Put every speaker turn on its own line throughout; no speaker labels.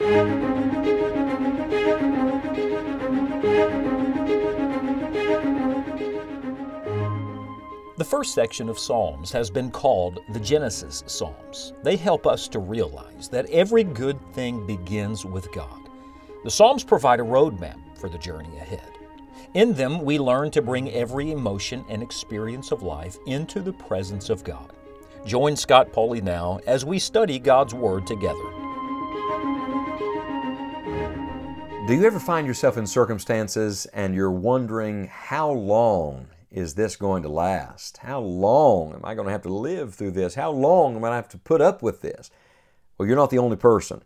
The first section of Psalms has been called the Genesis Psalms. They help us to realize that every good thing begins with God. The Psalms provide a roadmap for the journey ahead. In them, we learn to bring every emotion and experience of life into the presence of God. Join Scott Pauley now as we study God's Word together.
Do you ever find yourself in circumstances and you're wondering how long is this going to last? How long am I going to have to live through this? How long am I going to have to put up with this? Well, you're not the only person.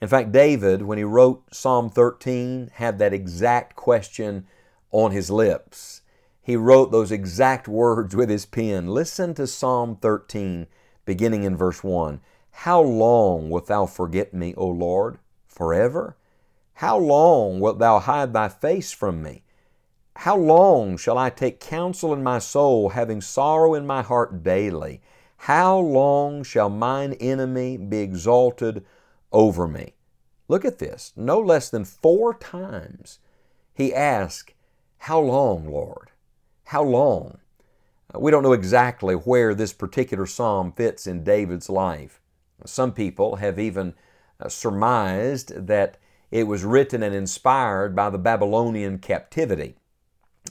In fact, David, when he wrote Psalm 13, had that exact question on his lips. He wrote those exact words with his pen. Listen to Psalm 13, beginning in verse 1. How long wilt thou forget me, O Lord? Forever? How long wilt thou hide thy face from me? How long shall I take counsel in my soul, having sorrow in my heart daily? How long shall mine enemy be exalted over me? Look at this. No less than four times he asked, How long, Lord? How long? Uh, we don't know exactly where this particular psalm fits in David's life. Some people have even uh, surmised that it was written and inspired by the Babylonian captivity.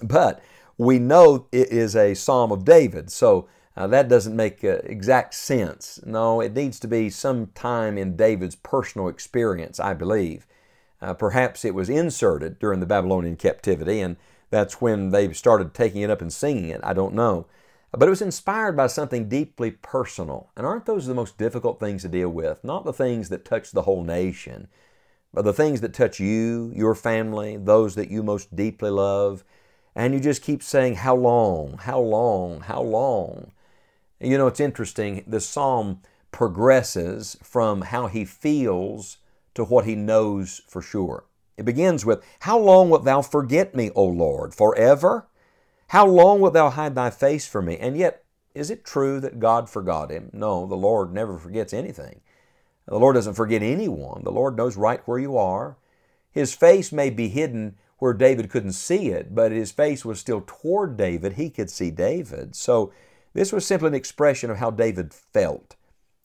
But we know it is a Psalm of David, so uh, that doesn't make uh, exact sense. No, it needs to be some time in David's personal experience, I believe. Uh, perhaps it was inserted during the Babylonian captivity, and that's when they started taking it up and singing it. I don't know. But it was inspired by something deeply personal. And aren't those the most difficult things to deal with? Not the things that touch the whole nation, the things that touch you, your family, those that you most deeply love and you just keep saying, How long? How long? How long? You know, it's interesting. The psalm progresses from how he feels to what he knows for sure. It begins with, How long wilt thou forget me, O Lord? Forever? How long wilt thou hide thy face from me? And yet, is it true that God forgot him? No, the Lord never forgets anything. The Lord doesn't forget anyone. The Lord knows right where you are. His face may be hidden where David couldn't see it, but his face was still toward David. He could see David. So this was simply an expression of how David felt.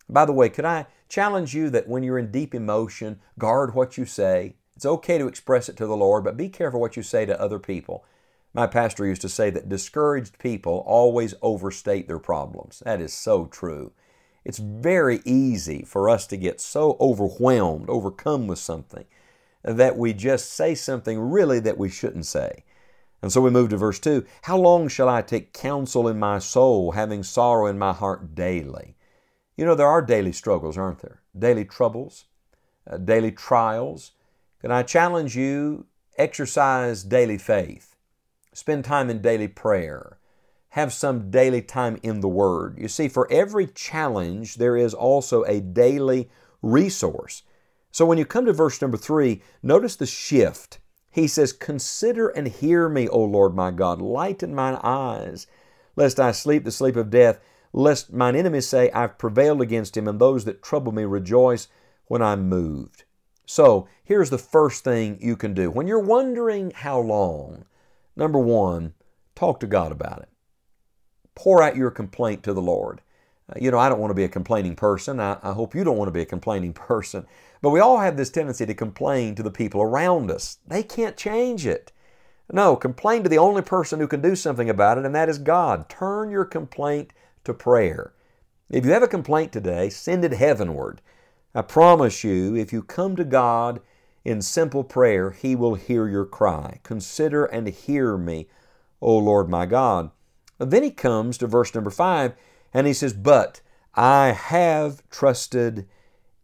By the way, could I challenge you that when you're in deep emotion, guard what you say? It's okay to express it to the Lord, but be careful what you say to other people. My pastor used to say that discouraged people always overstate their problems. That is so true. It's very easy for us to get so overwhelmed, overcome with something that we just say something really that we shouldn't say. And so we move to verse 2 How long shall I take counsel in my soul, having sorrow in my heart daily? You know, there are daily struggles, aren't there? Daily troubles, uh, daily trials. Can I challenge you? Exercise daily faith. Spend time in daily prayer. Have some daily time in the Word. You see, for every challenge, there is also a daily resource. So when you come to verse number three, notice the shift. He says, Consider and hear me, O Lord my God. Lighten mine eyes, lest I sleep the sleep of death, lest mine enemies say, I've prevailed against him, and those that trouble me rejoice when I'm moved. So here's the first thing you can do. When you're wondering how long, number one, talk to God about it. Pour out your complaint to the Lord. Uh, you know, I don't want to be a complaining person. I, I hope you don't want to be a complaining person. But we all have this tendency to complain to the people around us. They can't change it. No, complain to the only person who can do something about it, and that is God. Turn your complaint to prayer. If you have a complaint today, send it heavenward. I promise you, if you come to God in simple prayer, He will hear your cry. Consider and hear me, O Lord my God. Then He comes to verse number five, and He says, But I have trusted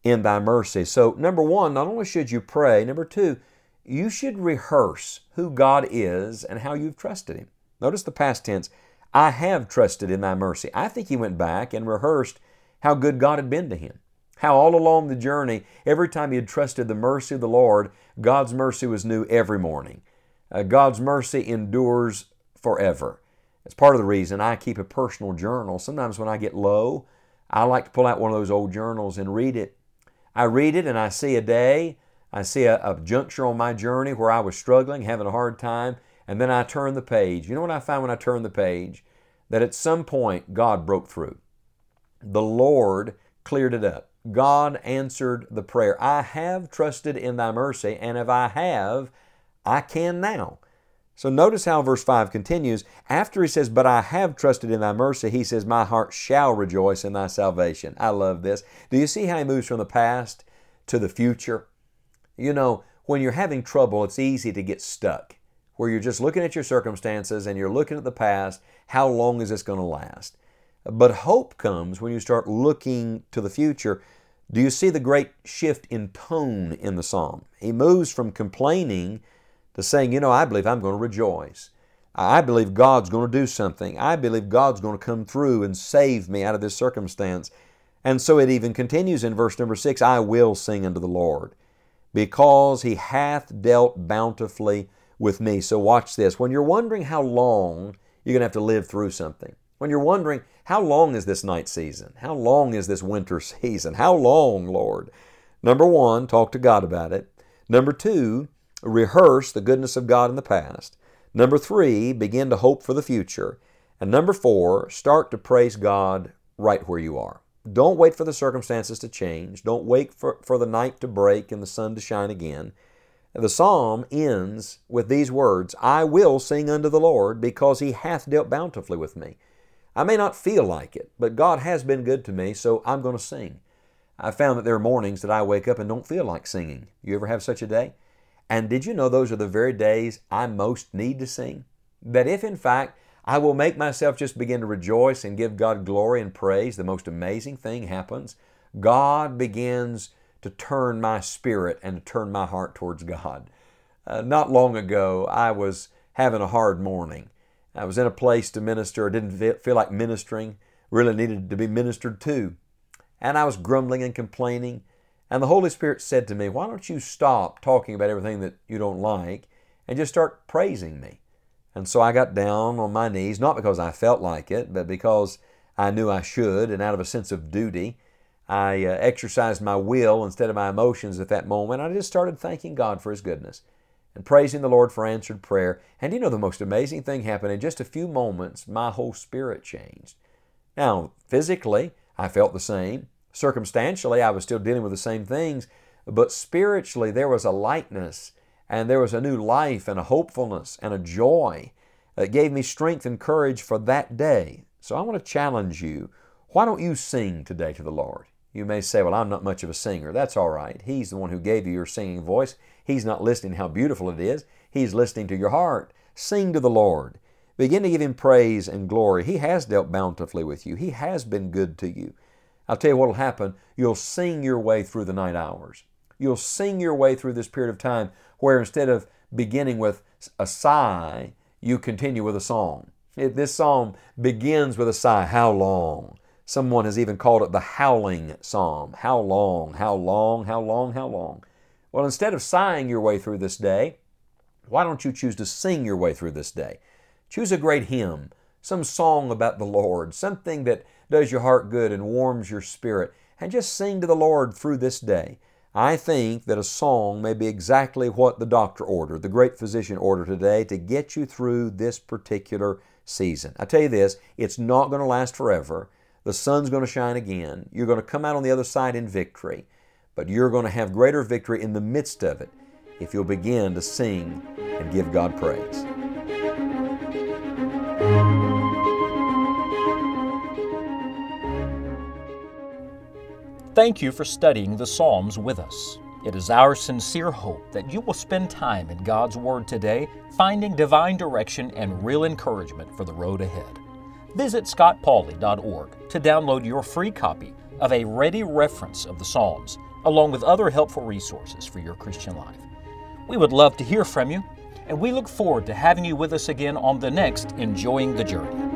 in thy mercy. So, number one, not only should you pray, number two, you should rehearse who God is and how you've trusted Him. Notice the past tense I have trusted in thy mercy. I think he went back and rehearsed how good God had been to him. How all along the journey, every time he had trusted the mercy of the Lord, God's mercy was new every morning. Uh, God's mercy endures forever. It's part of the reason I keep a personal journal. Sometimes when I get low, I like to pull out one of those old journals and read it I read it and I see a day I see a, a juncture on my journey where I was struggling, having a hard time, and then I turn the page. You know what I find when I turn the page? That at some point God broke through. The Lord cleared it up. God answered the prayer. I have trusted in thy mercy, and if I have, I can now. So notice how verse 5 continues. After he says, But I have trusted in thy mercy, he says, My heart shall rejoice in thy salvation. I love this. Do you see how he moves from the past to the future? You know, when you're having trouble, it's easy to get stuck, where you're just looking at your circumstances and you're looking at the past. How long is this going to last? But hope comes when you start looking to the future. Do you see the great shift in tone in the psalm? He moves from complaining to saying, you know, I believe I'm going to rejoice. I believe God's going to do something. I believe God's going to come through and save me out of this circumstance. And so it even continues in verse number six I will sing unto the Lord because he hath dealt bountifully with me. So watch this. When you're wondering how long you're going to have to live through something, when you're wondering, how long is this night season? How long is this winter season? How long, Lord? Number one, talk to God about it. Number two, rehearse the goodness of God in the past. Number three, begin to hope for the future. And number four, start to praise God right where you are. Don't wait for the circumstances to change. Don't wait for, for the night to break and the sun to shine again. The psalm ends with these words I will sing unto the Lord because he hath dealt bountifully with me. I may not feel like it, but God has been good to me, so I'm going to sing. I found that there are mornings that I wake up and don't feel like singing. You ever have such a day? And did you know those are the very days I most need to sing? That if in fact I will make myself just begin to rejoice and give God glory and praise, the most amazing thing happens. God begins to turn my spirit and to turn my heart towards God. Uh, not long ago, I was having a hard morning. I was in a place to minister, I didn't feel like ministering, really needed to be ministered to. And I was grumbling and complaining. And the Holy Spirit said to me, Why don't you stop talking about everything that you don't like and just start praising me? And so I got down on my knees, not because I felt like it, but because I knew I should, and out of a sense of duty, I uh, exercised my will instead of my emotions at that moment. I just started thanking God for His goodness and praising the Lord for answered prayer. And you know, the most amazing thing happened in just a few moments, my whole spirit changed. Now, physically, I felt the same. Circumstantially, I was still dealing with the same things, but spiritually, there was a lightness and there was a new life and a hopefulness and a joy that gave me strength and courage for that day. So I want to challenge you. Why don't you sing today to the Lord? You may say, Well, I'm not much of a singer. That's all right. He's the one who gave you your singing voice. He's not listening how beautiful it is, He's listening to your heart. Sing to the Lord. Begin to give Him praise and glory. He has dealt bountifully with you, He has been good to you. I'll tell you what will happen. You'll sing your way through the night hours. You'll sing your way through this period of time where instead of beginning with a sigh, you continue with a song. It, this psalm begins with a sigh. How long? Someone has even called it the howling psalm. How long? How long? How long? How long? Well, instead of sighing your way through this day, why don't you choose to sing your way through this day? Choose a great hymn, some song about the Lord, something that does your heart good and warms your spirit, and just sing to the Lord through this day. I think that a song may be exactly what the doctor ordered, the great physician ordered today to get you through this particular season. I tell you this, it's not going to last forever. The sun's going to shine again. You're going to come out on the other side in victory, but you're going to have greater victory in the midst of it if you'll begin to sing and give God praise.
Thank you for studying the Psalms with us. It is our sincere hope that you will spend time in God's Word today, finding divine direction and real encouragement for the road ahead. Visit scottpauley.org to download your free copy of a ready reference of the Psalms, along with other helpful resources for your Christian life. We would love to hear from you, and we look forward to having you with us again on the next Enjoying the Journey.